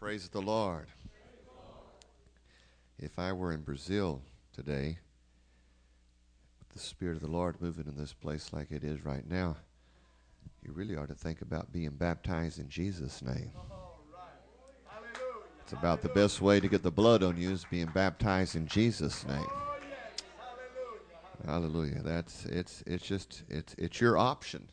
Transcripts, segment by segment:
Praise the Lord. If I were in Brazil today, with the Spirit of the Lord moving in this place like it is right now, you really ought to think about being baptized in Jesus' name. It's about the best way to get the blood on you is being baptized in Jesus' name. Hallelujah. That's it's it's just it's it's your option.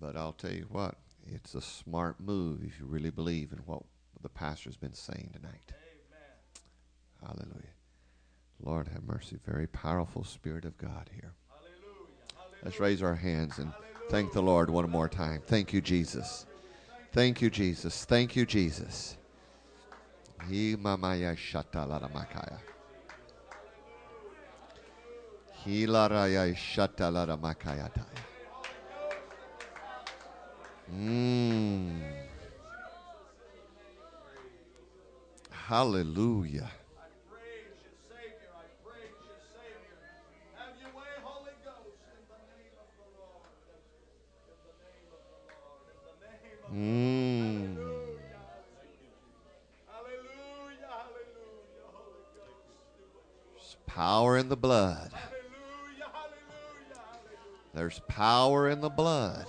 But I'll tell you what, it's a smart move if you really believe in what the pastor's been saying tonight. Hallelujah. Lord have mercy. Very powerful Spirit of God here. Let's raise our hands and thank the Lord one more time. Thank you, Jesus. Thank you, Jesus. Thank you, Jesus. He mamaya shatalara He laraya makayataya. Mmm. Hallelujah. Mm. There's power in the blood. Hallelujah. There's power in the blood.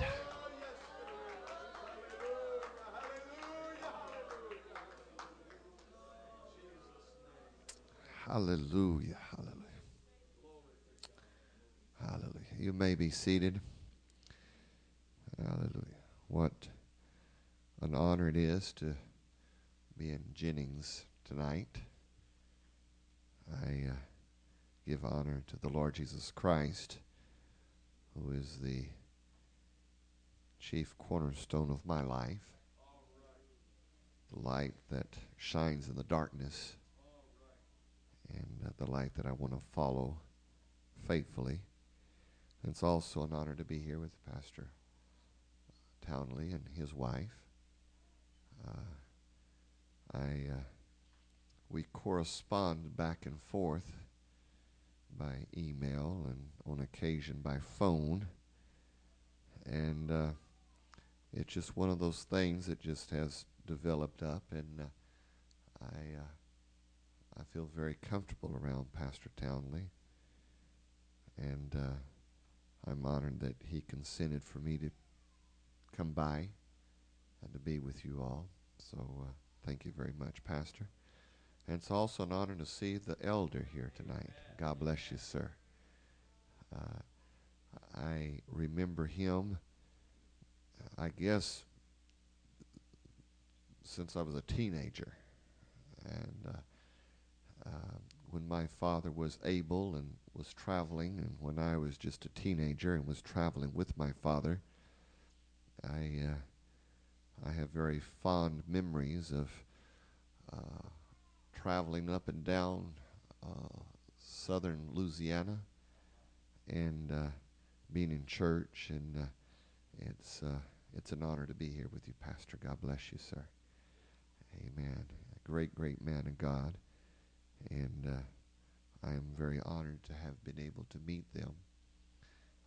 Hallelujah. Hallelujah. Hallelujah. You may be seated. Hallelujah. What an honor it is to be in Jennings tonight. I uh, give honor to the Lord Jesus Christ, who is the chief cornerstone of my life, the light that shines in the darkness and uh, the light that I want to follow faithfully. It's also an honor to be here with Pastor Townley and his wife. Uh, I uh, we correspond back and forth by email and on occasion by phone, and uh, it's just one of those things that just has developed up, and uh, I uh, I feel very comfortable around Pastor Townley, and uh, I'm honored that he consented for me to come by and to be with you all. So uh, thank you very much, Pastor. And it's also an honor to see the elder here tonight. God bless you, sir. Uh, I remember him, I guess, since I was a teenager. And uh, when my father was able and was traveling, and when I was just a teenager and was traveling with my father, I uh, I have very fond memories of uh, traveling up and down uh, southern Louisiana and uh, being in church, and it's it's an honor to be here with you, Pastor. God bless you, sir. Amen. A great, great man of God and uh, I am very honored to have been able to meet them.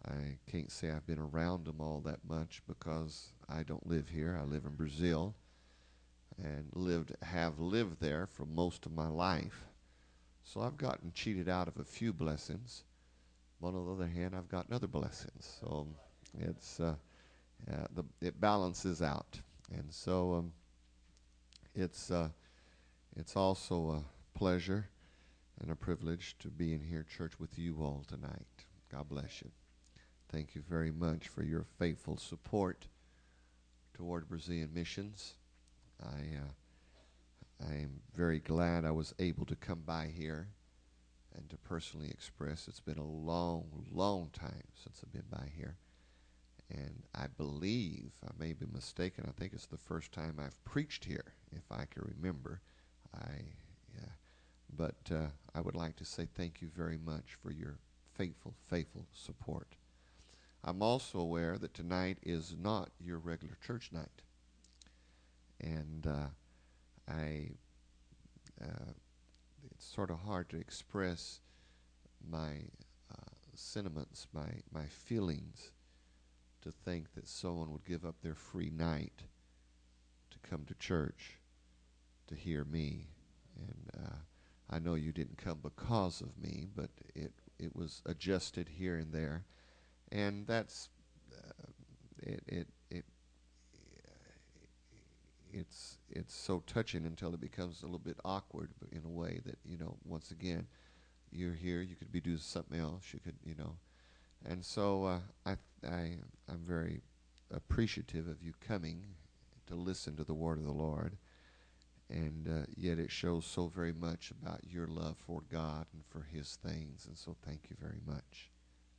I can't say I've been around them all that much because I don't live here. I live in Brazil and lived have lived there for most of my life. So I've gotten cheated out of a few blessings. But on the other hand, I've gotten other blessings. So it's uh, uh, the it balances out, and so um, it's uh, it's also a pleasure and a privilege to be in here church with you all tonight. God bless you. Thank you very much for your faithful support toward Brazilian missions. I uh, I am very glad I was able to come by here and to personally express. It's been a long, long time since I've been by here. And I believe, I may be mistaken, I think it's the first time I've preached here, if I can remember. I but uh, I would like to say thank you very much for your faithful, faithful support. I'm also aware that tonight is not your regular church night. And uh, I, uh, it's sort of hard to express my uh, sentiments, my, my feelings, to think that someone would give up their free night to come to church to hear me. And uh, I know you didn't come because of me, but it it was adjusted here and there, and that's uh, it, it it it's it's so touching until it becomes a little bit awkward in a way that you know once again you're here you could be doing something else you could you know. And so uh, I I I'm very appreciative of you coming to listen to the word of the Lord and uh, yet it shows so very much about your love for God and for His things. And so, thank you very much.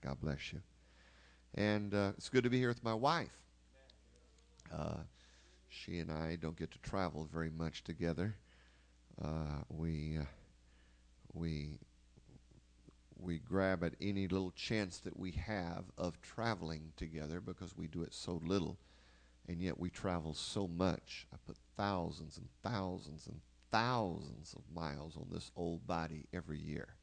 God bless you. And uh, it's good to be here with my wife. Uh, she and I don't get to travel very much together. Uh, we uh, we we grab at any little chance that we have of traveling together because we do it so little and yet we travel so much. I put thousands and thousands and thousands of miles on this old body every year.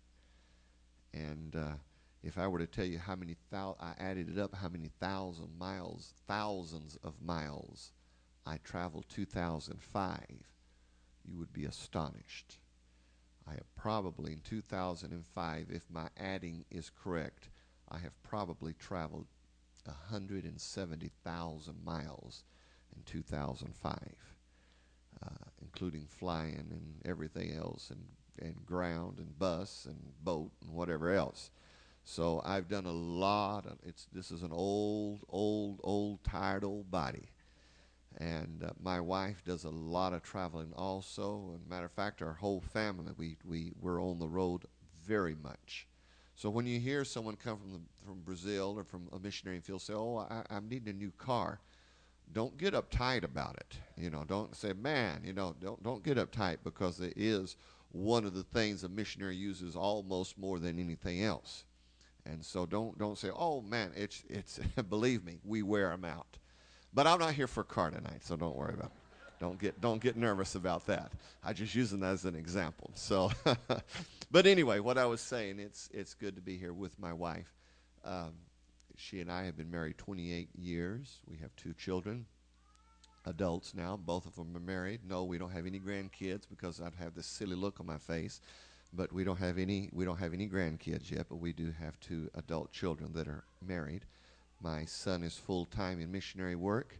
And uh, if I were to tell you how many thou- I added it up, how many thousand miles, thousands of miles I traveled 2005, you would be astonished. I have probably in 2005, if my adding is correct, I have probably traveled 170,000 miles in 2005, uh, including flying and everything else, and, and ground and bus and boat and whatever else. So I've done a lot of it's. This is an old, old, old, tired old body, and uh, my wife does a lot of traveling also. And matter of fact, our whole family we we we're on the road very much. So when you hear someone come from the, from Brazil or from a missionary field say, "Oh, I, I'm needing a new car," don't get uptight about it. You know, don't say, "Man," you know, don't don't get uptight because it is one of the things a missionary uses almost more than anything else. And so don't don't say, "Oh man, it's it's." believe me, we wear them out. But I'm not here for a car tonight, so don't worry about it. Don't get don't get nervous about that. I just using that as an example. So, but anyway, what I was saying, it's it's good to be here with my wife. Um, she and I have been married 28 years. We have two children, adults now. Both of them are married. No, we don't have any grandkids because I'd have this silly look on my face. But we don't have any we don't have any grandkids yet. But we do have two adult children that are married. My son is full time in missionary work.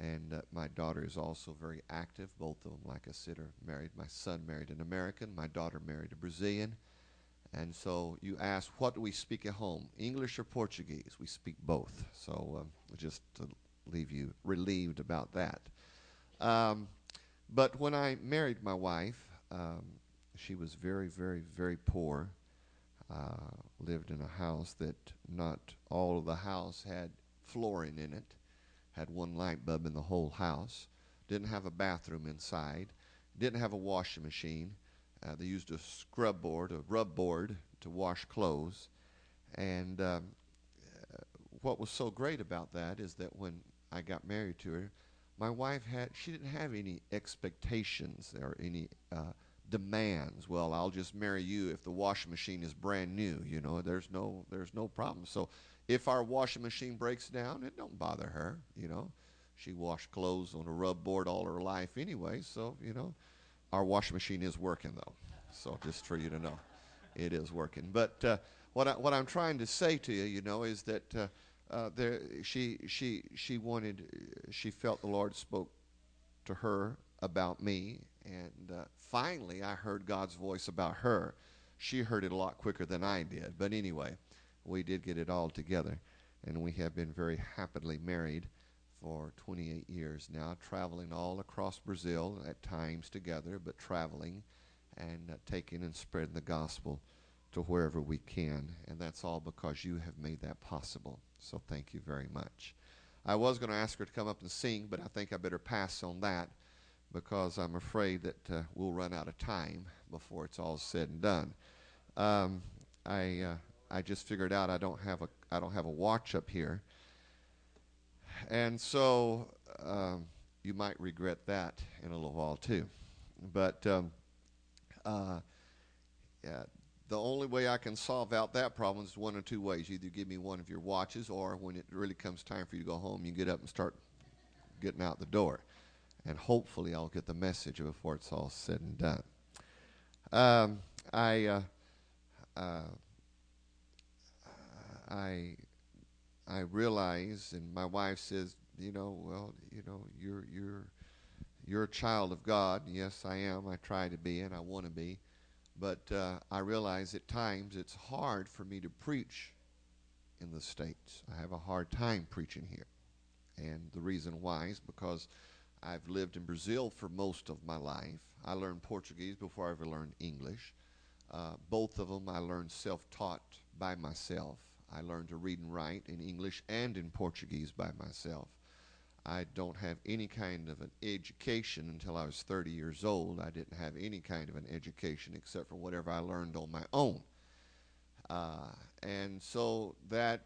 And uh, my daughter is also very active. Both of them, like I said, are married. My son married an American. My daughter married a Brazilian. And so you ask, what do we speak at home, English or Portuguese? We speak both. So um, just to leave you relieved about that. Um, but when I married my wife, um, she was very, very, very poor. Uh, lived in a house that not all of the house had flooring in it had one light bulb in the whole house, didn't have a bathroom inside, didn't have a washing machine. Uh, they used a scrub board, a rub board to wash clothes. And um, uh, what was so great about that is that when I got married to her, my wife had she didn't have any expectations or any uh, demands. Well, I'll just marry you if the washing machine is brand new. You know, there's no there's no problem. So if our washing machine breaks down, it don't bother her, you know. She washed clothes on a rub board all her life anyway, so, you know, our washing machine is working though. So just for you to know, it is working. But uh, what, I, what I'm trying to say to you, you know, is that uh, uh, there, she, she, she wanted, she felt the Lord spoke to her about me, and uh, finally I heard God's voice about her. She heard it a lot quicker than I did. But anyway, we did get it all together. And we have been very happily married for 28 years now, traveling all across Brazil at times together, but traveling and uh, taking and spreading the gospel to wherever we can. And that's all because you have made that possible. So thank you very much. I was going to ask her to come up and sing, but I think I better pass on that because I'm afraid that uh, we'll run out of time before it's all said and done. Um, I uh, I just figured out I don't have a I don't have a watch up here, and so um, you might regret that in a little while too. But um, uh, yeah, the only way I can solve out that problem is one or two ways. Either give me one of your watches, or when it really comes time for you to go home, you get up and start getting out the door. and hopefully I'll get the message before it's all said and done. Um, I, uh, uh, I, I realize, and my wife says, you know, well, you know, you're you're you're a child of God. Yes, I am. I try to be, and I want to be. But uh, I realize at times it's hard for me to preach in the States. I have a hard time preaching here. And the reason why is because I've lived in Brazil for most of my life. I learned Portuguese before I ever learned English. Uh, both of them I learned self taught by myself. I learned to read and write in English and in Portuguese by myself. I don't have any kind of an education until I was 30 years old. I didn't have any kind of an education except for whatever I learned on my own. Uh, and so that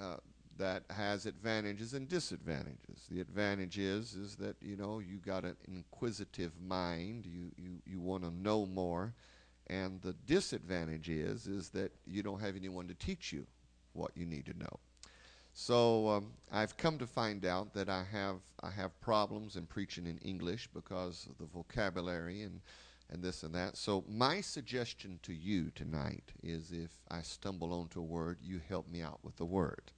uh, that has advantages and disadvantages. The advantage is is that you know you got an inquisitive mind. You you you want to know more, and the disadvantage is is that you don't have anyone to teach you what you need to know. So um, I've come to find out that I have I have problems in preaching in English because of the vocabulary and and this and that. So my suggestion to you tonight is if I stumble onto a word, you help me out with the word.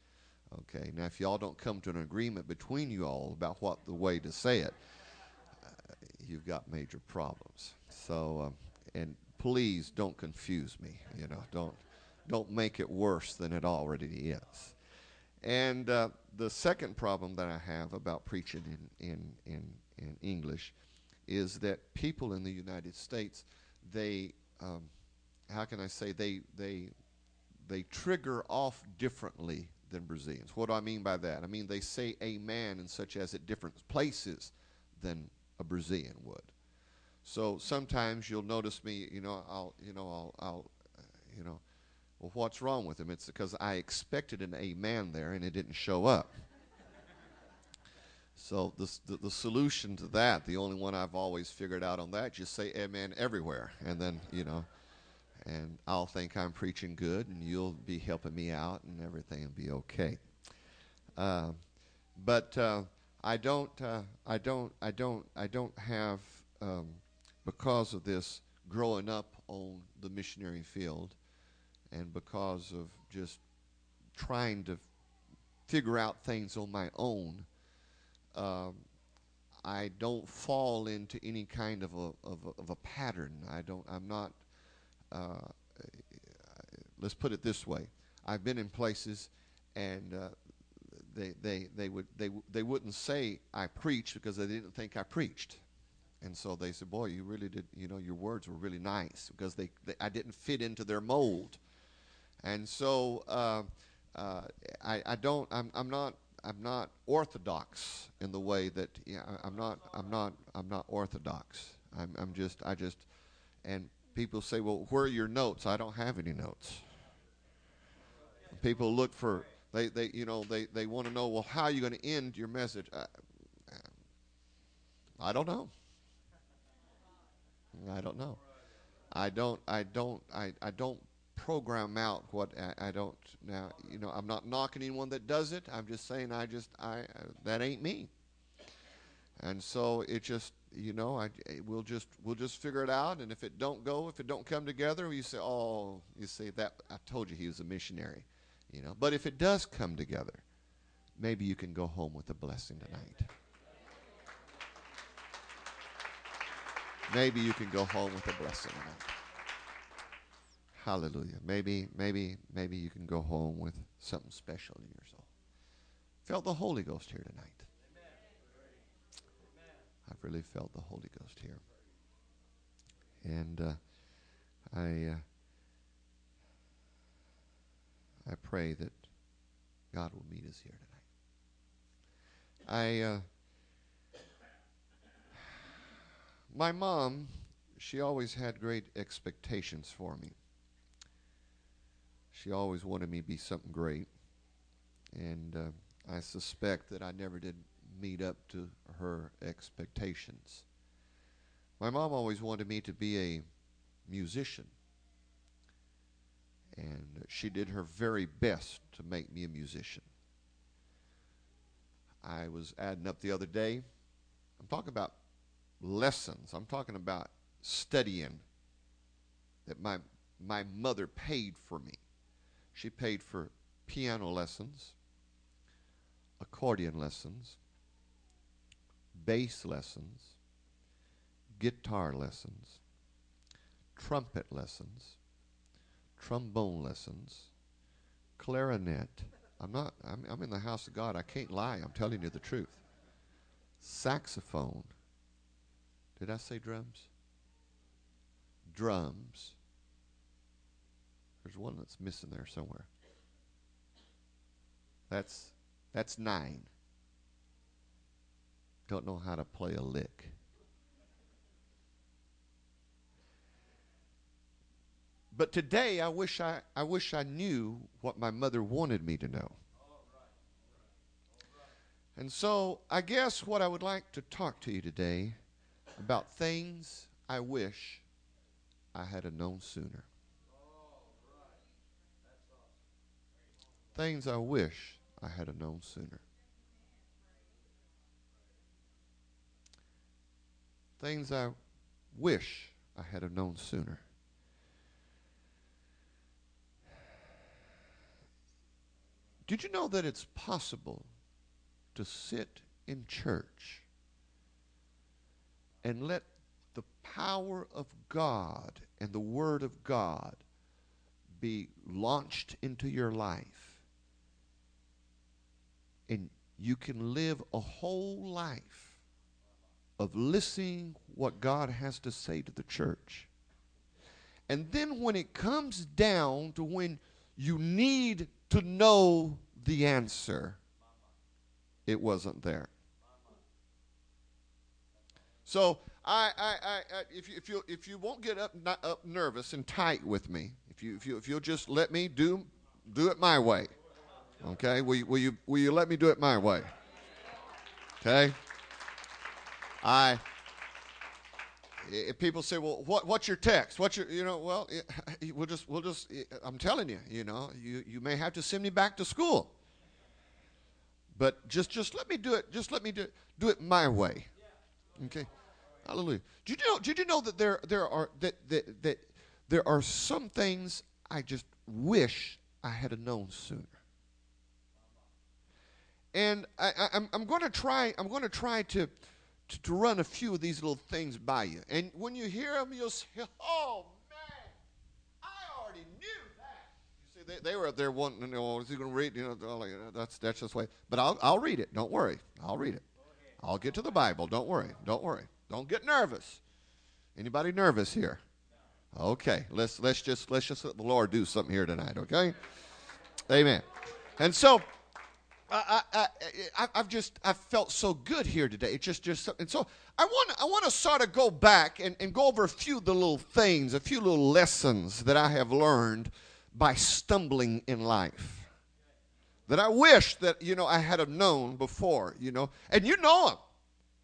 Okay. Now if y'all don't come to an agreement between you all about what the way to say it, uh, you've got major problems. So um, and please don't confuse me. You know, don't don't make it worse than it already is. And uh, the second problem that I have about preaching in, in, in, in English is that people in the United States, they, um, how can I say, they, they, they trigger off differently than Brazilians. What do I mean by that? I mean they say amen and such as at different places than a Brazilian would. So sometimes you'll notice me, you know, I'll, you know, I'll, I'll, you know, well, what's wrong with him? It's because I expected an amen there and it didn't show up. so the, the, solution to that, the only one I've always figured out on that, just say amen everywhere, and then you know, and I'll think I'm preaching good, and you'll be helping me out, and everything will be okay. Uh, but uh, I don't, uh, I don't, I don't, I don't have um, because of this growing up on the missionary field and because of just trying to figure out things on my own, um, I don't fall into any kind of a, of a, of a pattern. I don't. I'm not. Uh, let's put it this way. I've been in places, and uh, they they they would they they wouldn't say I preach because they didn't think I preached. And so they said, "Boy, you really did. You know, your words were really nice because they, they I didn't fit into their mold." And so uh, uh, I, I, don't. I'm, I'm, not. I'm not orthodox in the way that I'm not. I'm not. I'm not orthodox. I'm, I'm just. I just. And people say, "Well, where are your notes?" I don't have any notes. People look for. They, they, you know, they, they want to know. Well, how are you going to end your message? I, I don't know. I don't know. I don't. I don't. I, I don't program out what I, I, don't now you know i'm not knocking anyone that does it. I'm just saying i just i uh, that ain't me. And so it just you know I, we'll just we'll just figure it out. And if it don't go if it don't come together you say oh you say that i told you he was a missionary you know. But if it does come together maybe you can go home with a blessing tonight. Maybe you can go home with a blessing tonight Hallelujah. Maybe, maybe, maybe you can go home with something special in your soul. Felt the Holy Ghost here tonight. I've really felt the Holy Ghost here. And uh, I, uh, I pray that God will meet us here tonight. I, uh, my mom, she always had great expectations for me she always wanted me to be something great. And uh, I suspect that I never did meet up to her expectations. My mom always wanted me to be a musician. And she did her very best to make me a musician. I was adding up the other day. I'm talking about lessons. I'm talking about studying that my my mother paid for me. She paid for piano lessons, accordion lessons, bass lessons, guitar lessons, trumpet lessons, trombone lessons, clarinet. I'm not, I'm, I'm in the house of God. I can't lie. I'm telling you the truth. Saxophone. Did I say drums? Drums. There's one that's missing there somewhere. That's that's nine. Don't know how to play a lick. But today I wish I, I wish I knew what my mother wanted me to know. And so I guess what I would like to talk to you today about things I wish I had known sooner. Things I wish I had known sooner. Things I wish I had known sooner. Did you know that it's possible to sit in church and let the power of God and the Word of God be launched into your life? And you can live a whole life of listening what God has to say to the church. And then when it comes down to when you need to know the answer, it wasn't there. So I, I, I, if you if you if you won't get up up nervous and tight with me, if you if you if you'll just let me do do it my way, okay? Will you will you will you let me do it my way? Okay. I. If people say, "Well, what, what's your text? What's your, you know?" Well, we'll just, we'll just. I'm telling you, you know, you, you may have to send me back to school. But just, just let me do it. Just let me do it, do it my way. Okay. Hallelujah. Did you know? Did you know that there, there are that, that, that there are some things I just wish I had known sooner. And I, am I'm, I'm going to try. I'm going to try to to, run a few of these little things by you. And when you hear them, you'll say, oh, man, I already knew that. You see, they, they were up there wanting to know, oh, is he going to read? You know, that's, that's just the way. But I'll, I'll read it. Don't worry. I'll read it. I'll get to the Bible. Don't worry. Don't worry. Don't get nervous. Anybody nervous here? Okay, let's let's just let's just let the Lord do something here tonight. Okay, Amen. And so I, I, I, have just I felt so good here today. It just just and so I want I want to sort of go back and, and go over a few of the little things, a few little lessons that I have learned by stumbling in life that I wish that you know I had have known before. You know, and you know them.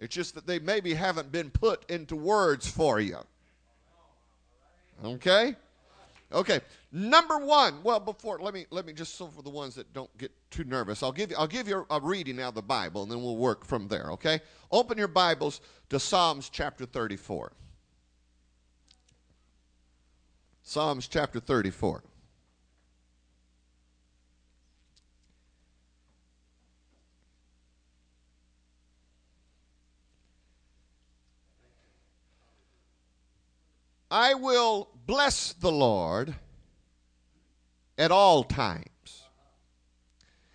It's just that they maybe haven't been put into words for you. Okay. Okay, number one. Well, before let me let me just so for the ones that don't get too nervous, I'll give you I'll give you a reading out of the Bible, and then we'll work from there. Okay, open your Bibles to Psalms chapter thirty-four. Psalms chapter thirty-four. I will bless the Lord at all times.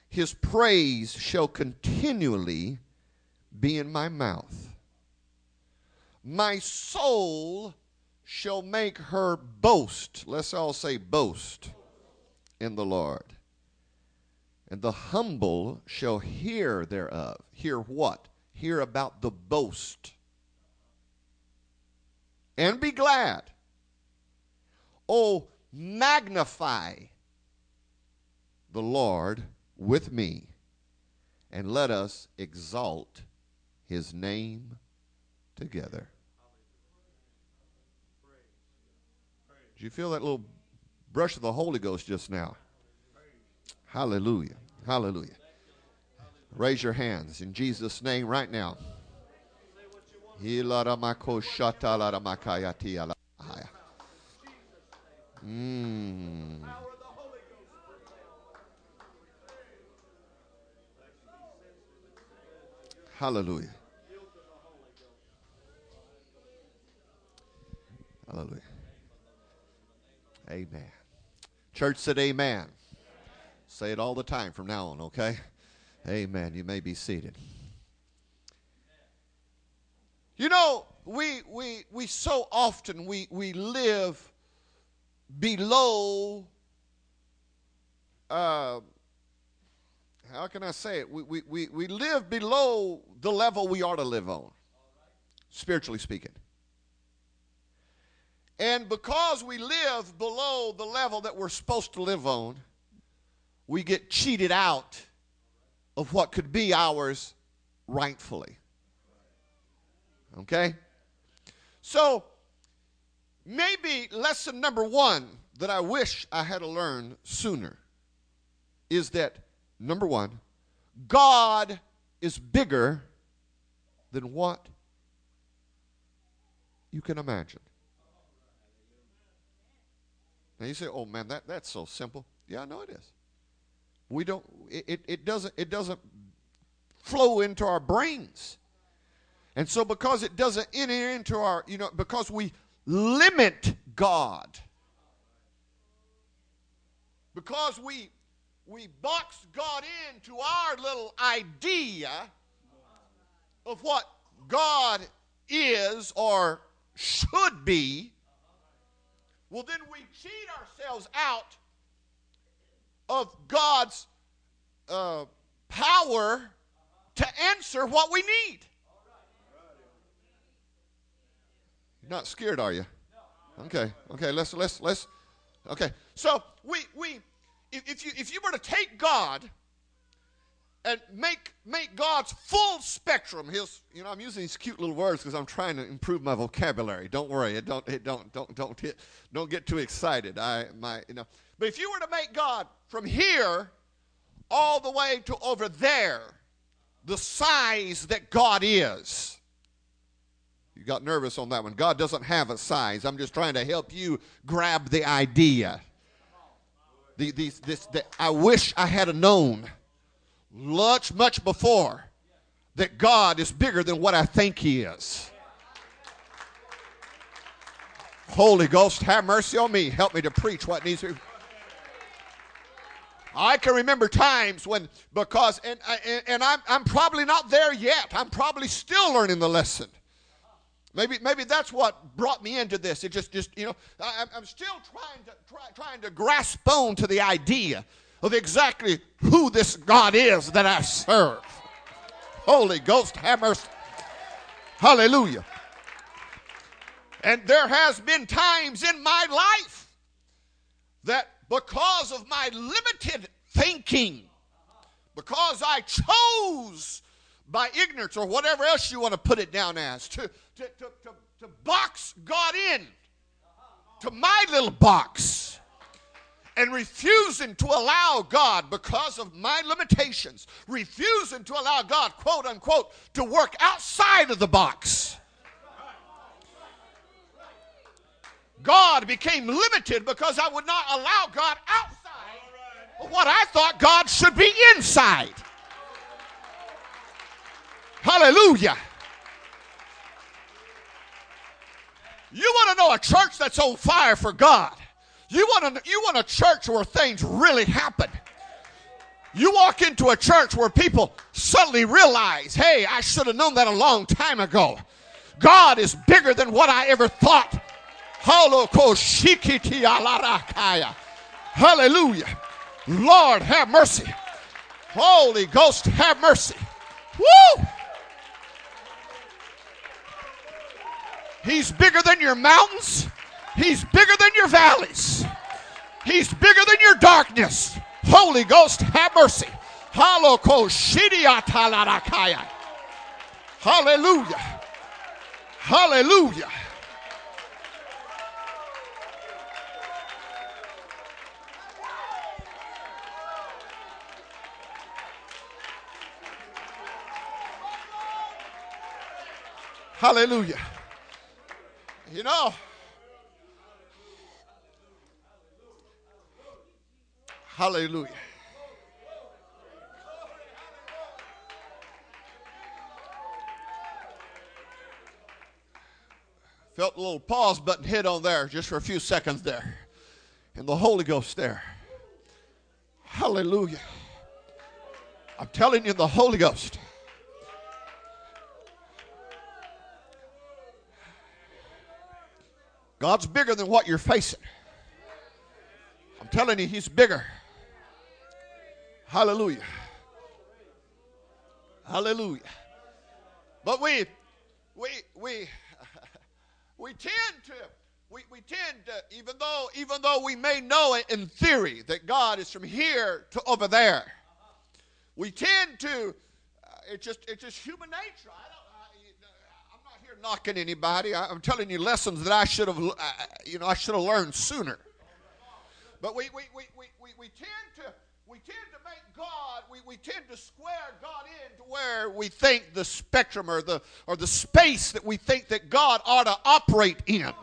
His praise shall continually be in my mouth. My soul shall make her boast. Let's all say boast in the Lord. And the humble shall hear thereof. Hear what? Hear about the boast. And be glad. Oh, magnify the Lord with me, and let us exalt his name together. Did you feel that little brush of the Holy Ghost just now? Hallelujah. Hallelujah. Raise your hands in Jesus' name right now. Mm. Hallelujah. Hallelujah. Amen. Church said amen. Say it all the time from now on, okay? Amen. You may be seated. You know, we we we so often we we live below uh, how can I say it? We, we, we, we live below the level we ought to live on, spiritually speaking. And because we live below the level that we're supposed to live on, we get cheated out of what could be ours rightfully. Okay? So, maybe lesson number one that I wish I had learned sooner is that number one, God is bigger than what you can imagine. Now you say, "Oh man, that, that's so simple." Yeah, I know it is. We don't. It, it, it doesn't. It doesn't flow into our brains, and so because it doesn't enter into our, you know, because we limit God, because we we box God into our little idea of what God is or should be, well, then we cheat ourselves out of God's uh, power to answer what we need. You're not scared, are you? Okay, okay, let's let's let's okay. So we we if, you if you were to take God and make make God's full spectrum, his you know I'm using these cute little words because I'm trying to improve my vocabulary. Don't worry, it don't it don't don't don't hit, don't get too excited. I my you know, but if you were to make God from here all the way to over there, the size that God is. You got nervous on that one. God doesn't have a size. I'm just trying to help you grab the idea. The, these, this, the, I wish I had known much, much before that God is bigger than what I think He is. Holy Ghost, have mercy on me. Help me to preach what needs to be. I can remember times when, because, and, and, and I'm, I'm probably not there yet. I'm probably still learning the lesson. Maybe, maybe that's what brought me into this. It just, just you know, I, am still trying to try, trying to grasp on to the idea of exactly who this God is that I serve. Holy Ghost, hammers. Hallelujah. And there has been times in my life that because of my limited thinking, because I chose by ignorance or whatever else you want to put it down as, to, to, to, to, to box God in to my little box and refusing to allow God, because of my limitations, refusing to allow God, quote unquote, to work outside of the box. God became limited because I would not allow God outside of what I thought God should be inside. Hallelujah. You want to a church that's on fire for God. You want, to, you want a church where things really happen. You walk into a church where people suddenly realize, hey, I should have known that a long time ago. God is bigger than what I ever thought. Hallelujah. Lord, have mercy. Holy Ghost, have mercy. Woo! He's bigger than your mountains. He's bigger than your valleys. He's bigger than your darkness. Holy Ghost, have mercy. Hallelujah. Hallelujah. Hallelujah. You know, hallelujah. Felt a little pause button hit on there just for a few seconds there. And the Holy Ghost there. Hallelujah. I'm telling you, the Holy Ghost. God's bigger than what you're facing. I'm telling you, He's bigger. Hallelujah. Hallelujah. But we, we, we, we tend to, we, we tend to, even though, even though we may know it in theory that God is from here to over there, we tend to, uh, it's just, it's just human nature. Knocking anybody. I, am telling you lessons that I should have, uh, you know, I should have learned sooner. But we, we, we, we, we, we tend to, we tend to make God, we, we tend to square God into where we think the spectrum or the, or the space that we think that God ought to operate in.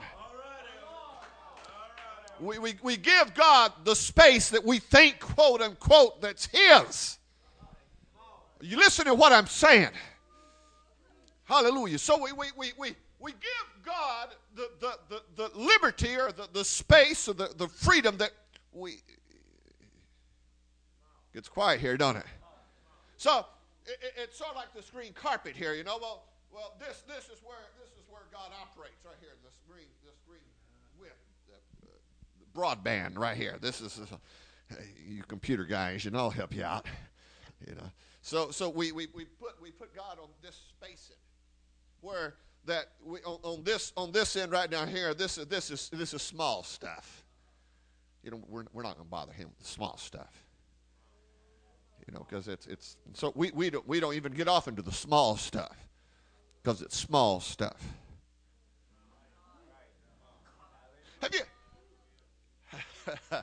We, we, we give God the space that we think, quote unquote, that's His. You listen to what I'm saying. Hallelujah. So we, we, we, we, we give God the, the, the, the liberty or the, the space or the, the freedom that we. Gets quiet here, don't it? So it, it, it's sort of like this green carpet here, you know. Well, well, this this is where this is where God operates right here. This green this green width, the, the broadband right here. This is you computer guys, you know, I'll help you out. You know. So so we, we, we put we put God on this space in where that we on, on this on this end right down here. This is this is this is small stuff. You know, we're we're not going to bother him with the small stuff you know, because it's it's so we we don't we don't even get off into the small stuff because it's small stuff. Have you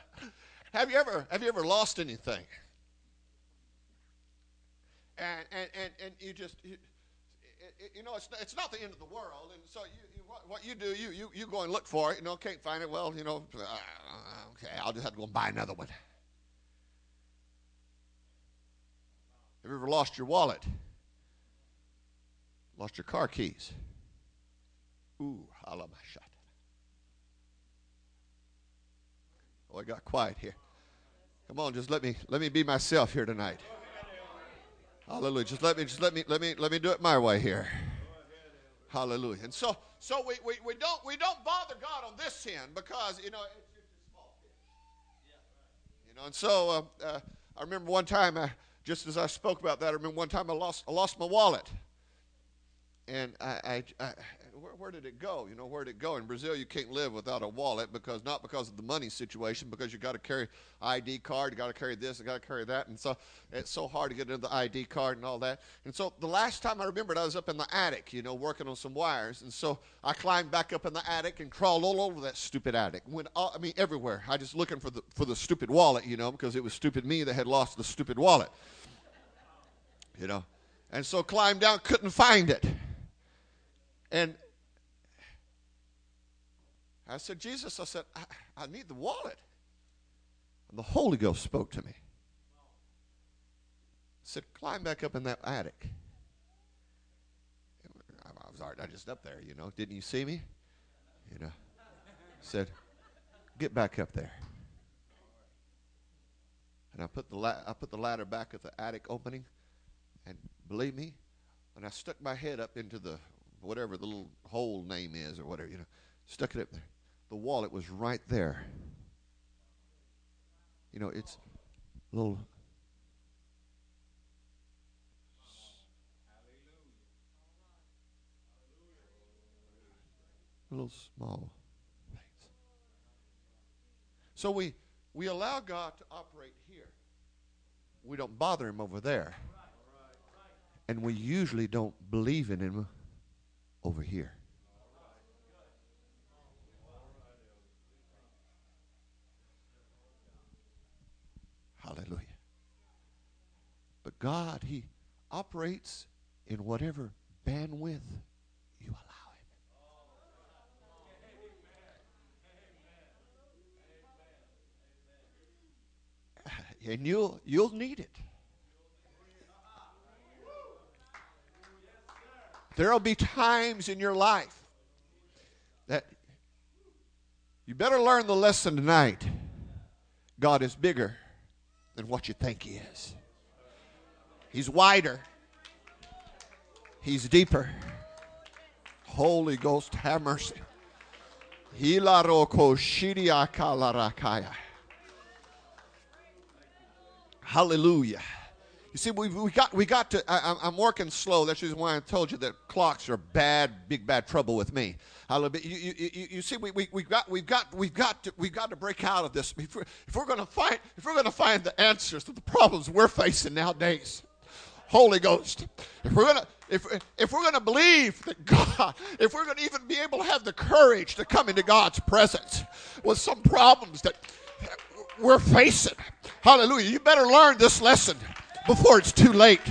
have you ever have you ever lost anything? And and and, and you just you, you know, it's, it's not the end of the world, and so you, you what, you do, you, you you go and look for it. You know, can't find it. Well, you know, uh, okay, I'll just have to go and buy another one. Have you ever lost your wallet? Lost your car keys? Ooh, halamashat. Oh, I got quiet here. Come on, just let me let me be myself here tonight. Hallelujah. Just let me just let me let me let me do it my way here. Hallelujah. And so so we, we, we don't we don't bother God on this end because you know it's small. You know, and so uh, uh, I remember one time I just as I spoke about that, I remember one time I lost, I lost my wallet. And I, I where, where, did it go? You know, where did it go? In Brazil, you can't live without a wallet because not because of the money situation, because you got to carry ID card, you got to carry this, you got to carry that, and so it's so hard to get into the ID card and all that. And so the last time I remembered, I was up in the attic, you know, working on some wires, and so I climbed back up in the attic and crawled all over that stupid attic. Went, all, I mean, everywhere. I just looking for the for the stupid wallet, you know, because it was stupid me that had lost the stupid wallet. You know, and so climbed down, couldn't find it. And I said, Jesus, I said, I, I need the wallet. And the Holy Ghost spoke to me. I said, climb back up in that attic. I was already just up there, you know. Didn't you see me? You know. said, get back up there. And I put the la- I put the ladder back at the attic opening, and believe me, when I stuck my head up into the whatever the little hole name is or whatever, you know, stuck it up there. The wallet was right there. You know, it's a little. Little small things. So we we allow God to operate here. We don't bother him over there. And we usually don't believe in him over here. God, He operates in whatever bandwidth you allow Him. and you'll you'll need it. There'll be times in your life that you better learn the lesson tonight. God is bigger than what you think He is. He's wider. He's deeper. Holy Ghost, have mercy. Hallelujah. You see, we, we got we got to. I, am working slow. That's reason why I told you that clocks are bad, big bad trouble with me. You, you, you, you see, we, we, we've got we've got we've got to, we've got to break out of this. If we're, if we're to find if we're going to find the answers to the problems we're facing nowadays, Holy Ghost. If we're gonna if, if we're going to believe that God, if we're going to even be able to have the courage to come into God's presence with some problems that we're facing, hallelujah, you better learn this lesson before it's too late.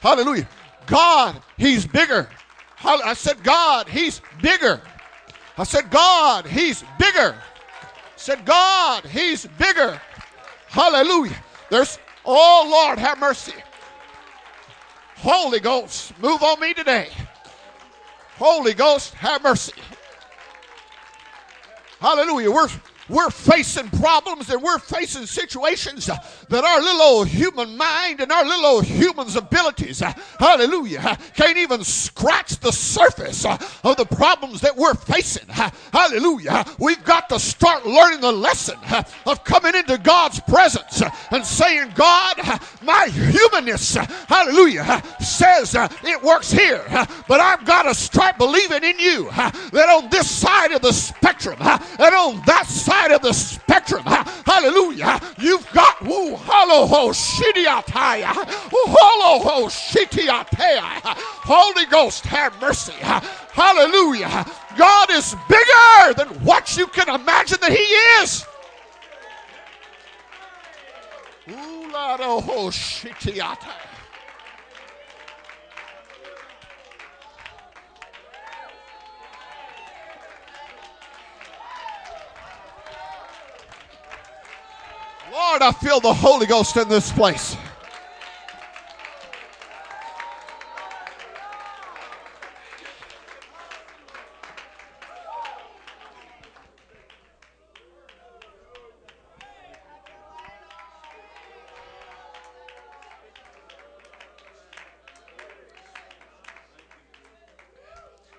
Hallelujah. God, He's bigger. I said, God, He's bigger. I said, God, He's bigger. I said, God, He's bigger. Hallelujah. There's, oh Lord, have mercy. Holy Ghost, move on me today. Holy Ghost, have mercy. Hallelujah. We're we're facing problems and we're facing situations uh, that our little old human mind and our little old human's abilities, uh, hallelujah, uh, can't even scratch the surface of the problems that we're facing. Hallelujah. We've got to start learning the lesson of coming into God's presence and saying, God, my humanness, hallelujah, says it works here, but I've got to start believing in you that on this side of the spectrum and on that side side of the spectrum. Hallelujah. You've got woo hollow ho ho. Holy Ghost, have mercy. Hallelujah. God is bigger than what you can imagine that He is. Ooh, Lord, I feel the Holy Ghost in this place.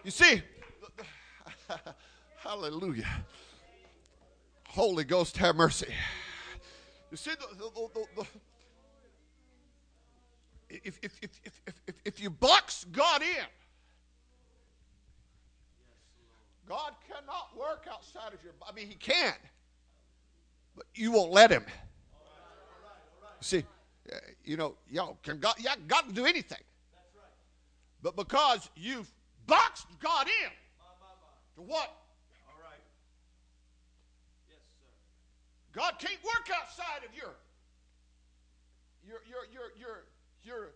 You see, hallelujah. Holy Ghost, have mercy. You see, the, the, if, if, if, if, if, you box God in, God cannot work outside of your I mean, He can, but you won't let Him. See, you know, y'all can God, yeah, God can do anything. But because you've boxed God in to what God can't work outside of your your your your your, your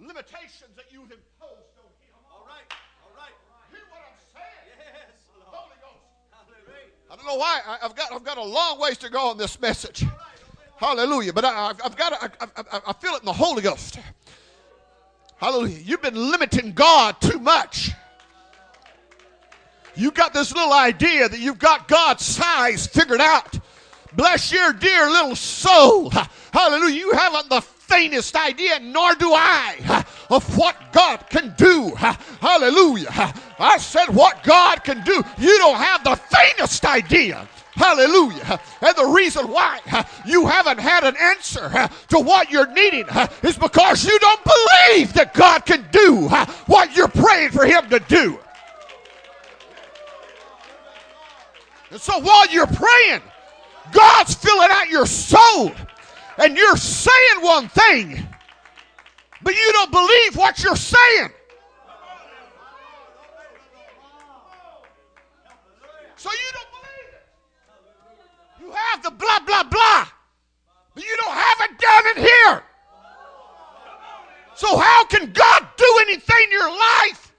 limitations that you've imposed on him. All right, all right. Hear what I'm saying? Yes, Lord. Holy Ghost. Hallelujah. I don't know why I, have got I've got a long ways to go on this message. Hallelujah. But I, have got I, I, I feel it in the Holy Ghost. Hallelujah. You've been limiting God too much. You got this little idea that you've got God's size figured out. Bless your dear little soul. Hallelujah. You haven't the faintest idea, nor do I, of what God can do. Hallelujah. I said what God can do. You don't have the faintest idea. Hallelujah. And the reason why you haven't had an answer to what you're needing is because you don't believe that God can do what you're praying for Him to do. And so while you're praying, God's filling out your soul. And you're saying one thing, but you don't believe what you're saying. So you don't believe it. You have the blah, blah, blah, but you don't have it down in here. So how can God do anything in your life?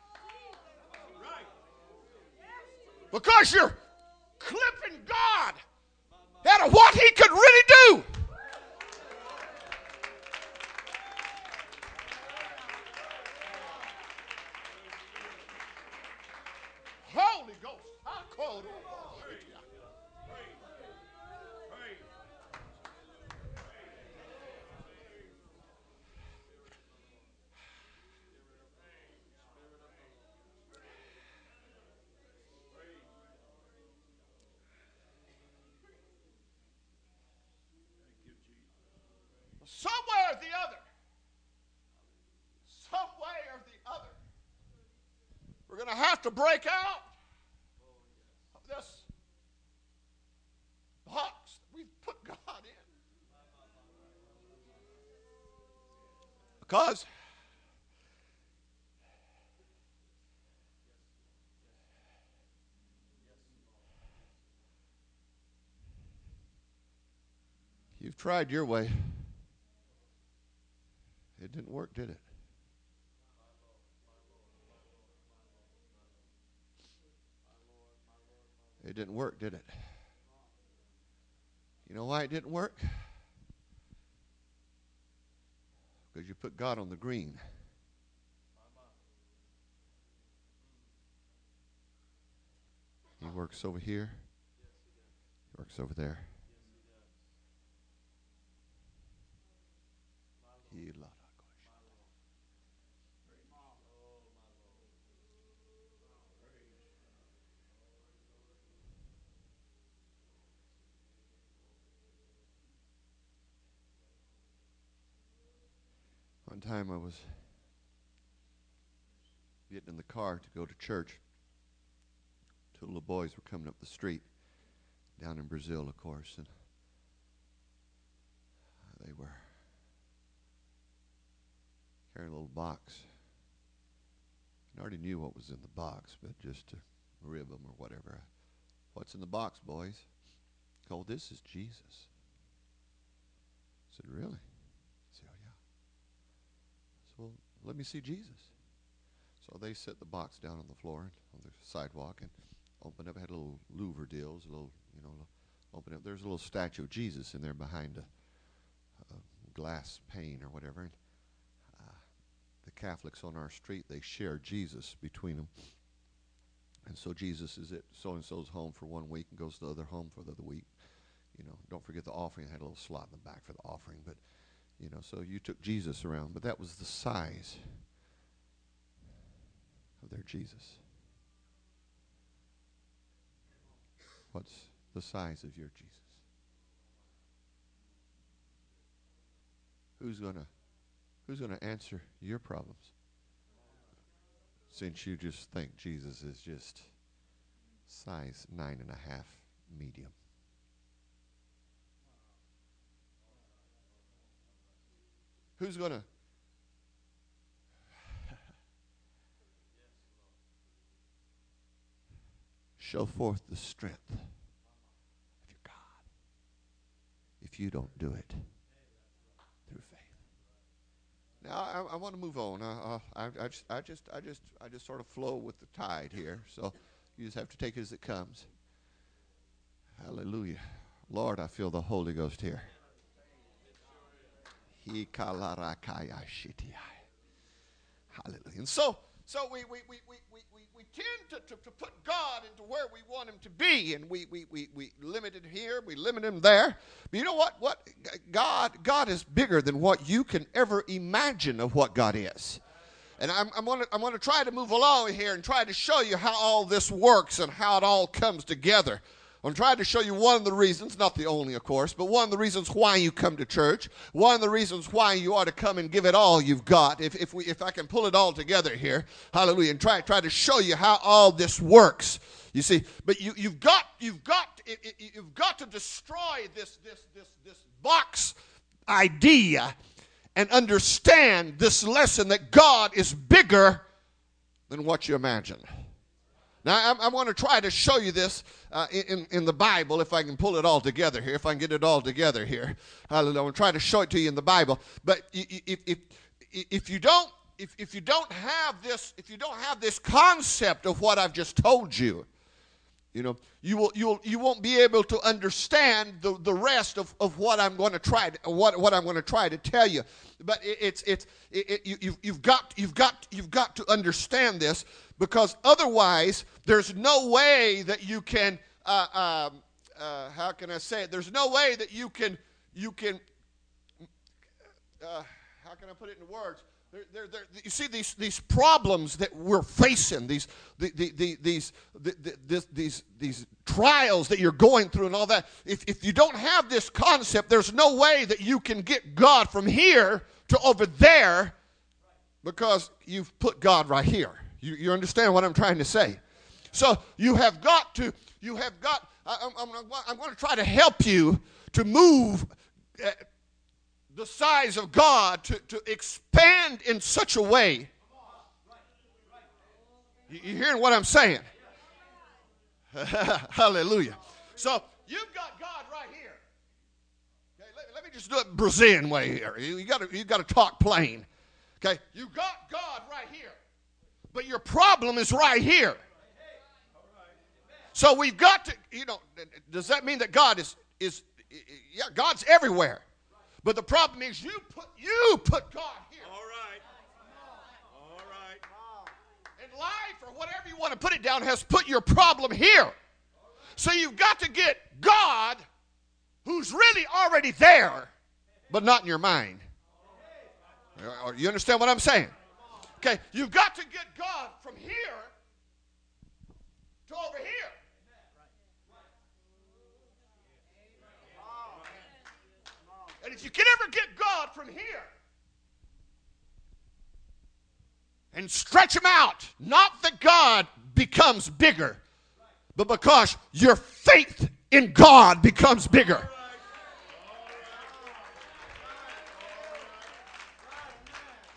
Because you're clipping God of what he could really do. To break out of this box that we've put God in. Because you've tried your way. It didn't work, did it? It didn't work, did it? You know why it didn't work? Because you put God on the green. He works over here. He works over there. He time I was getting in the car to go to church. Two little boys were coming up the street down in Brazil, of course, and they were carrying a little box. I already knew what was in the box, but just to rib them or whatever. What's in the box, boys? Oh, this is Jesus. I said, Really? Well, let me see Jesus. So they set the box down on the floor on the sidewalk and opened up. Had a little louver deals, a little, you know, open up. There's a little statue of Jesus in there behind a, a glass pane or whatever. And, uh, the Catholics on our street they share Jesus between them. And so Jesus is at so and so's home for one week and goes to the other home for the other week. You know, don't forget the offering. I had a little slot in the back for the offering, but you know, so you took Jesus around, but that was the size of their Jesus. What's the size of your Jesus? Who's gonna who's gonna answer your problems? Since you just think Jesus is just size nine and a half medium. Who's going to? Show forth the strength of your God if you don't do it through faith. Now I, I want to move on. I, I, I, just, I just, I just, I just sort of flow with the tide here. So you just have to take it as it comes. Hallelujah, Lord, I feel the Holy Ghost here. Hallelujah. And so, so we, we, we, we, we, we tend to, to, to put God into where we want him to be, and we, we, we, we limit him here, we limit him there. But you know what? What God, God is bigger than what you can ever imagine of what God is. And I'm, I'm going to I'm gonna try to move along here and try to show you how all this works and how it all comes together. I'm trying to show you one of the reasons, not the only, of course, but one of the reasons why you come to church. One of the reasons why you ought to come and give it all you've got. If, if, we, if I can pull it all together here, hallelujah, and try, try to show you how all this works. You see, but you, you've got, you've got, you've got to destroy this, this, this, this box idea and understand this lesson that God is bigger than what you imagine. Now, I, I want to try to show you this uh, in, in the Bible, if I can pull it all together here, if I can get it all together here. Hallelujah. I'm going to try to show it to you in the Bible. But if, if, if you don't if, if you don't have this if you don't have this concept of what I've just told you, you know, you will you'll you won't be able to understand the, the rest of, of what I'm going to try to, what what I'm going to try to tell you. But it, it's it's it, it, you, you've, you've got you've got you've got to understand this because otherwise there's no way that you can uh, um, uh, how can I say it? There's no way that you can you can uh, how can I put it in words? They're, they're, you see these, these problems that we're facing, these, the, the, the, these, these, these trials that you're going through and all that. If, if you don't have this concept, there's no way that you can get God from here to over there because you've put God right here. You, you understand what I'm trying to say? So you have got to, you have got, I, am I'm, I'm going to try to help you to move uh, the size of God, to, to expand in such a way. You, you hearing what I'm saying? Hallelujah. So you've got God right here. Okay, let, let, me just do it Brazilian way here. You, you got you to talk plain. Okay, you got God right here, but your problem is right here. So we've got to, you know, does that mean that God is is yeah, God's everywhere. But the problem is you put you put God here. All right. All right. And life or whatever you want to put it down has put your problem here. So you've got to get God who's really already there, but not in your mind. Uh, you understand what I'm saying? Okay, you've got to get God from here to over here. If you can ever get God from here and stretch him out, not that God becomes bigger, but because your faith in God becomes bigger.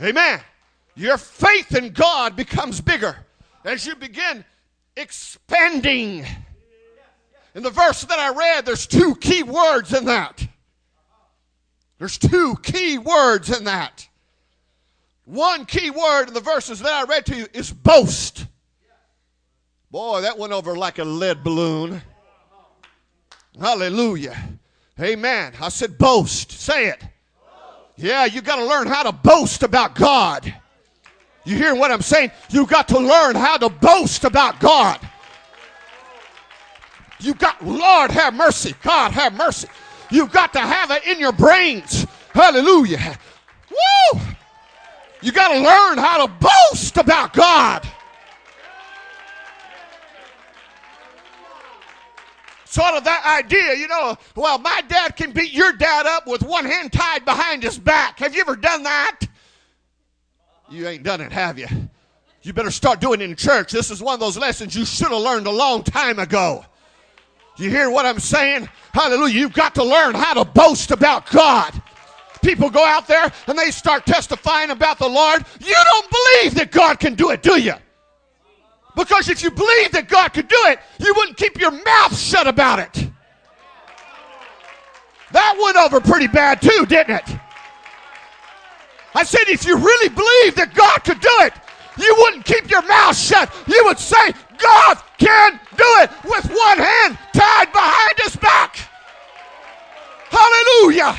Amen. Your faith in God becomes bigger as you begin expanding. In the verse that I read, there's two key words in that. There's two key words in that. One key word in the verses that I read to you is boast. Boy, that went over like a lead balloon. Hallelujah. Amen. I said boast. Say it. Yeah, you got to learn how to boast about God. You hear what I'm saying? You got to learn how to boast about God. You got, Lord have mercy. God have mercy. You've got to have it in your brains. Hallelujah. Woo! You got to learn how to boast about God. Sort of that idea, you know, well, my dad can beat your dad up with one hand tied behind his back. Have you ever done that? You ain't done it, have you? You better start doing it in church. This is one of those lessons you should have learned a long time ago. You hear what I'm saying? Hallelujah. You've got to learn how to boast about God. People go out there and they start testifying about the Lord. You don't believe that God can do it, do you? Because if you believe that God could do it, you wouldn't keep your mouth shut about it. That went over pretty bad too, didn't it? I said, if you really believe that God could do it, you wouldn't keep your mouth shut. You would say, God can do it with one hand tied behind his back. Hallelujah.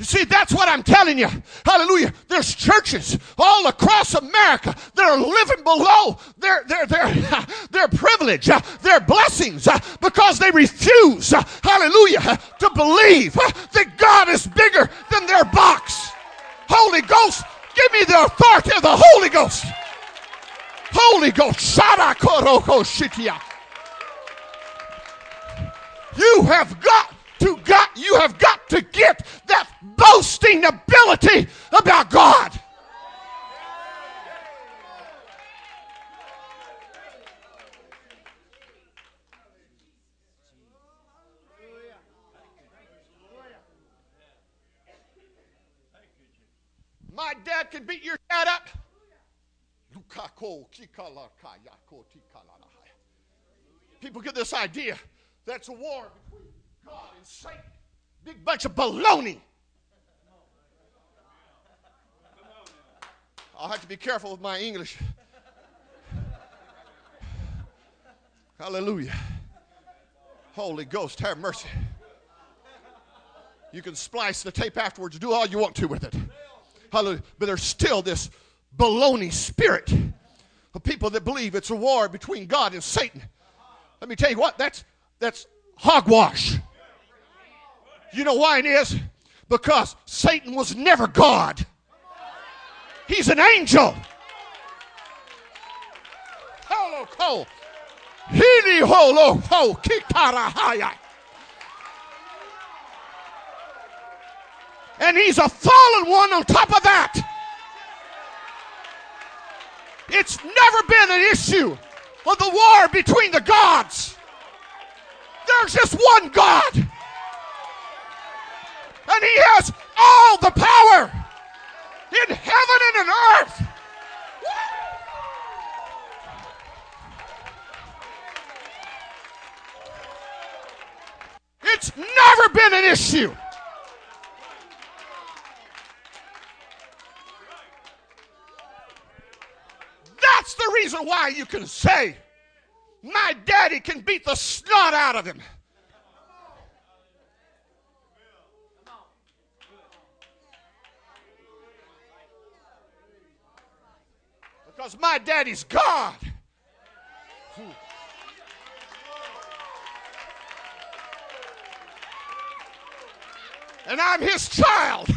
You see, that's what I'm telling you. Hallelujah. There's churches all across America that are living below their, their, their, their privilege, uh, their blessings, uh, because they refuse, uh, hallelujah, to believe that God is bigger than their box. Holy Ghost, give me the authority of the Holy Ghost. Holy Ghost, You have got to got you have got to get that boasting ability about God. My dad can beat your dad up. People get this idea that's a war between God and Satan. Big bunch of baloney. I'll have to be careful with my English. Hallelujah. Holy Ghost, have mercy. You can splice the tape afterwards, do all you want to with it. Hallelujah. But there's still this baloney spirit of people that believe it's a war between God and Satan. Let me tell you what, that's that's hogwash. You know why it is? Because Satan was never God. He's an angel. Hello, holo ho. And he's a fallen one on top of that. It's never been an issue of the war between the gods. There's just one God. And he has all the power in heaven and in earth. It's never been an issue. That's the reason why you can say, My daddy can beat the snot out of him. Because my daddy's God. And I'm his child.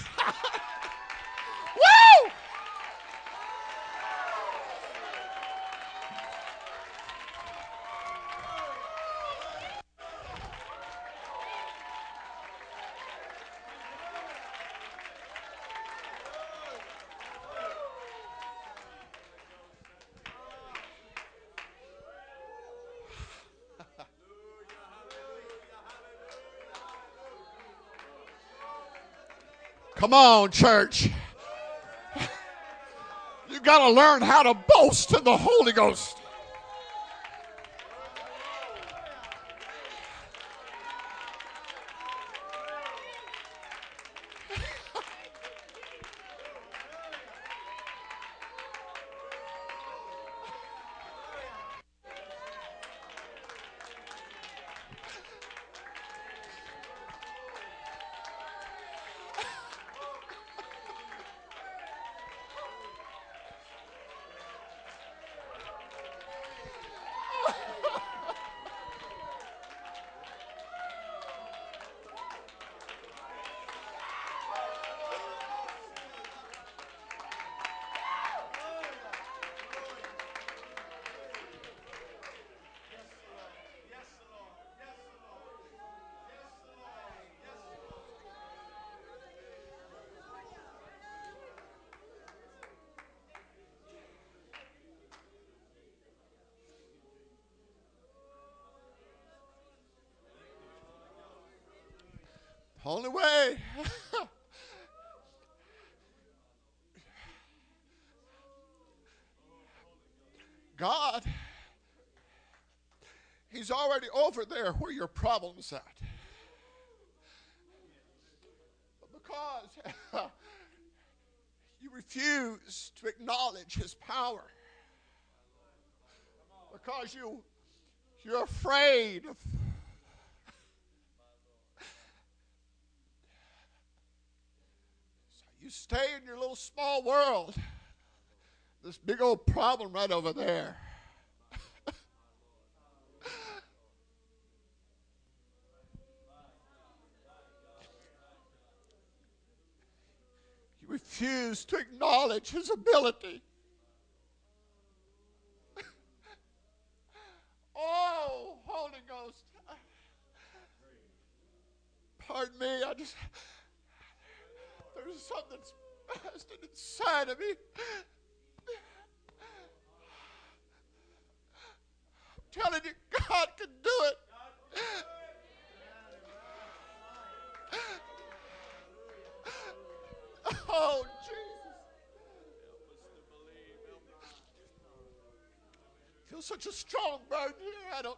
Come on, church. You got to learn how to boast in the Holy Ghost. Only way. God, He's already over there where your problem's at. Because you refuse to acknowledge His power, because you you're afraid of You stay in your little small world. This big old problem right over there. you refuse to acknowledge his ability. oh, Holy Ghost. Pardon me, I just there's something that's inside of me. I'm telling you, God can do it. Oh, Jesus. Feel such a strong burden here. I don't.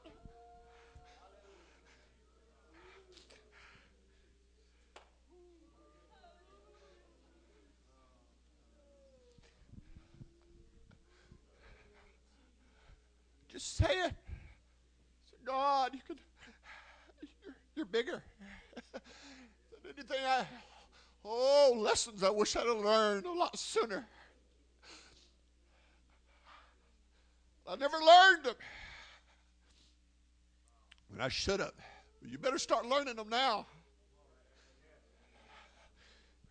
Just say it. Say, God, you could. You're, you're bigger than anything I. Oh, lessons I wish I'd have learned a lot sooner. I never learned them. And I should have. You better start learning them now.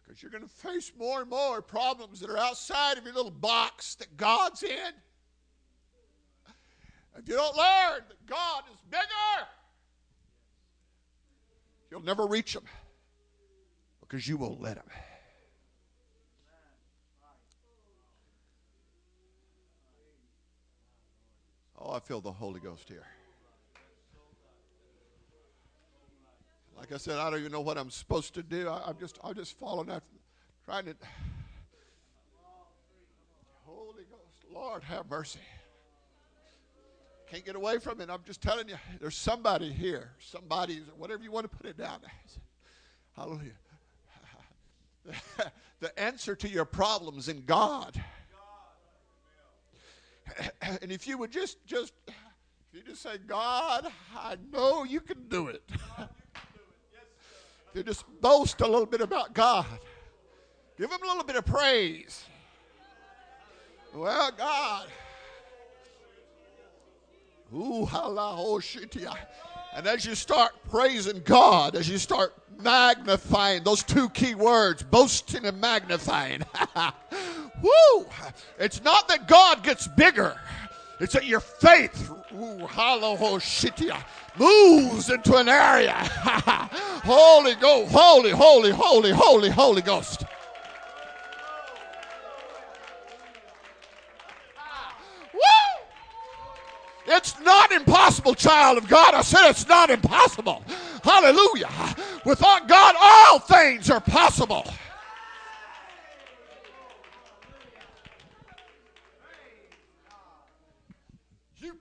Because you're going to face more and more problems that are outside of your little box that God's in. If you don't learn that God is bigger, you'll never reach them. because you won't let him. Oh, I feel the Holy Ghost here. Like I said, I don't even know what I'm supposed to do. I, am just, I'm just following after, trying to. Holy Ghost, Lord, have mercy. Can't get away from it. I'm just telling you, there's somebody here, somebody, whatever you want to put it down. Hallelujah. the answer to your problems in God. And if you would just, just, if you just say, God, I know you can do it. you just boast a little bit about God, give him a little bit of praise. Well, God. Ooh. And as you start praising God, as you start magnifying those two key words, boasting and magnifying, woo! It's not that God gets bigger, it's that your faith, uh, moves into an area. holy Ghost, holy, holy, holy, holy, Holy Ghost. Woo! It's not impossible, child of God. I said it's not impossible. Hallelujah. Without God, all things are possible.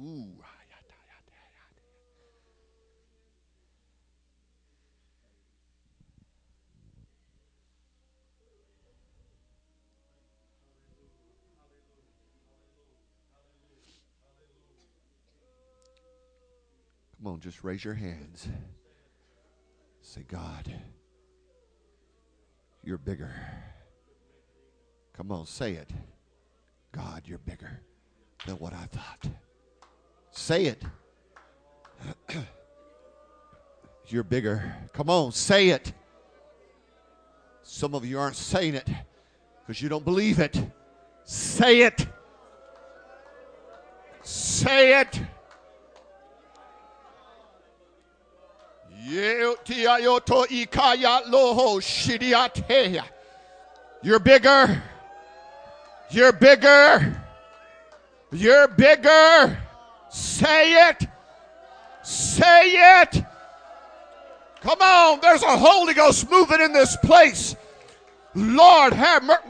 Ooh. Come on, just raise your hands. Say, God, you're bigger. Come on, say it. God, you're bigger than what I thought. Say it. you're bigger. Come on, say it. Some of you aren't saying it because you don't believe it. Say it. Say it. You're bigger. You're bigger. You're bigger. Say it. Say it. Come on, there's a Holy Ghost moving in this place. Lord have mercy.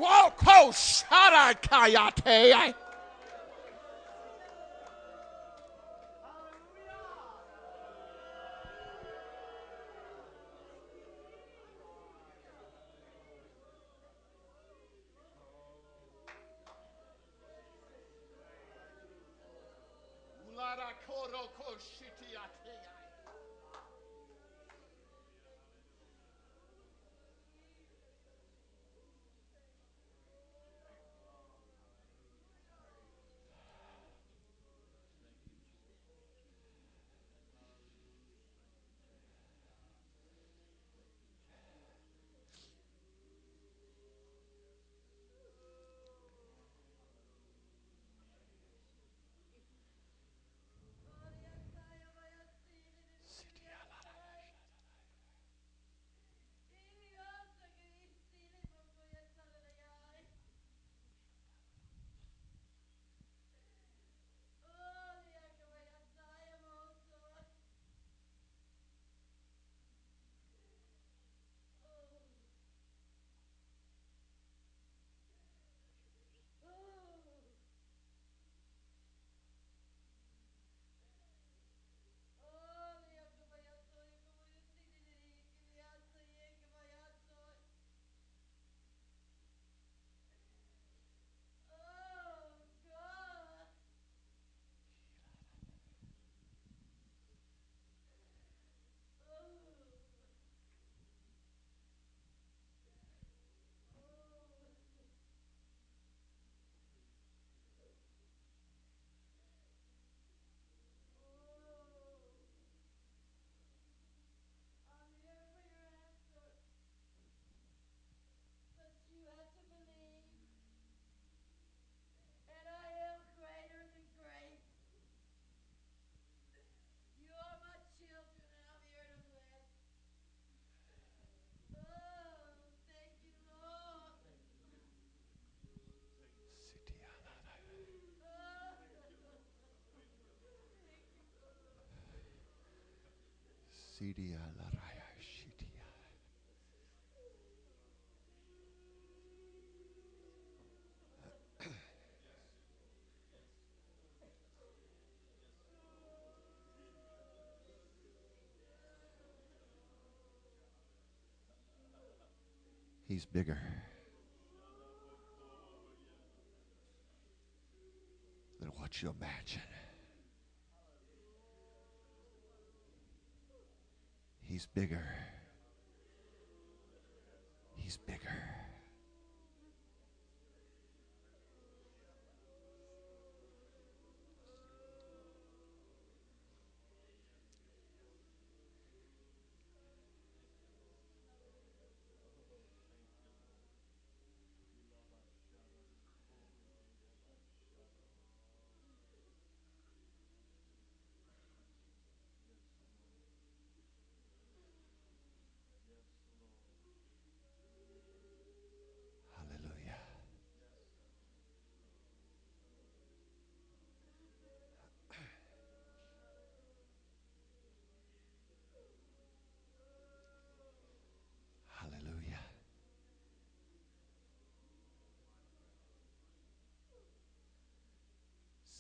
Sidia shitia. He's bigger than what you imagine. He's bigger. He's bigger. Hallelujah. Hallelujah. Sidi alaroko shatarayade.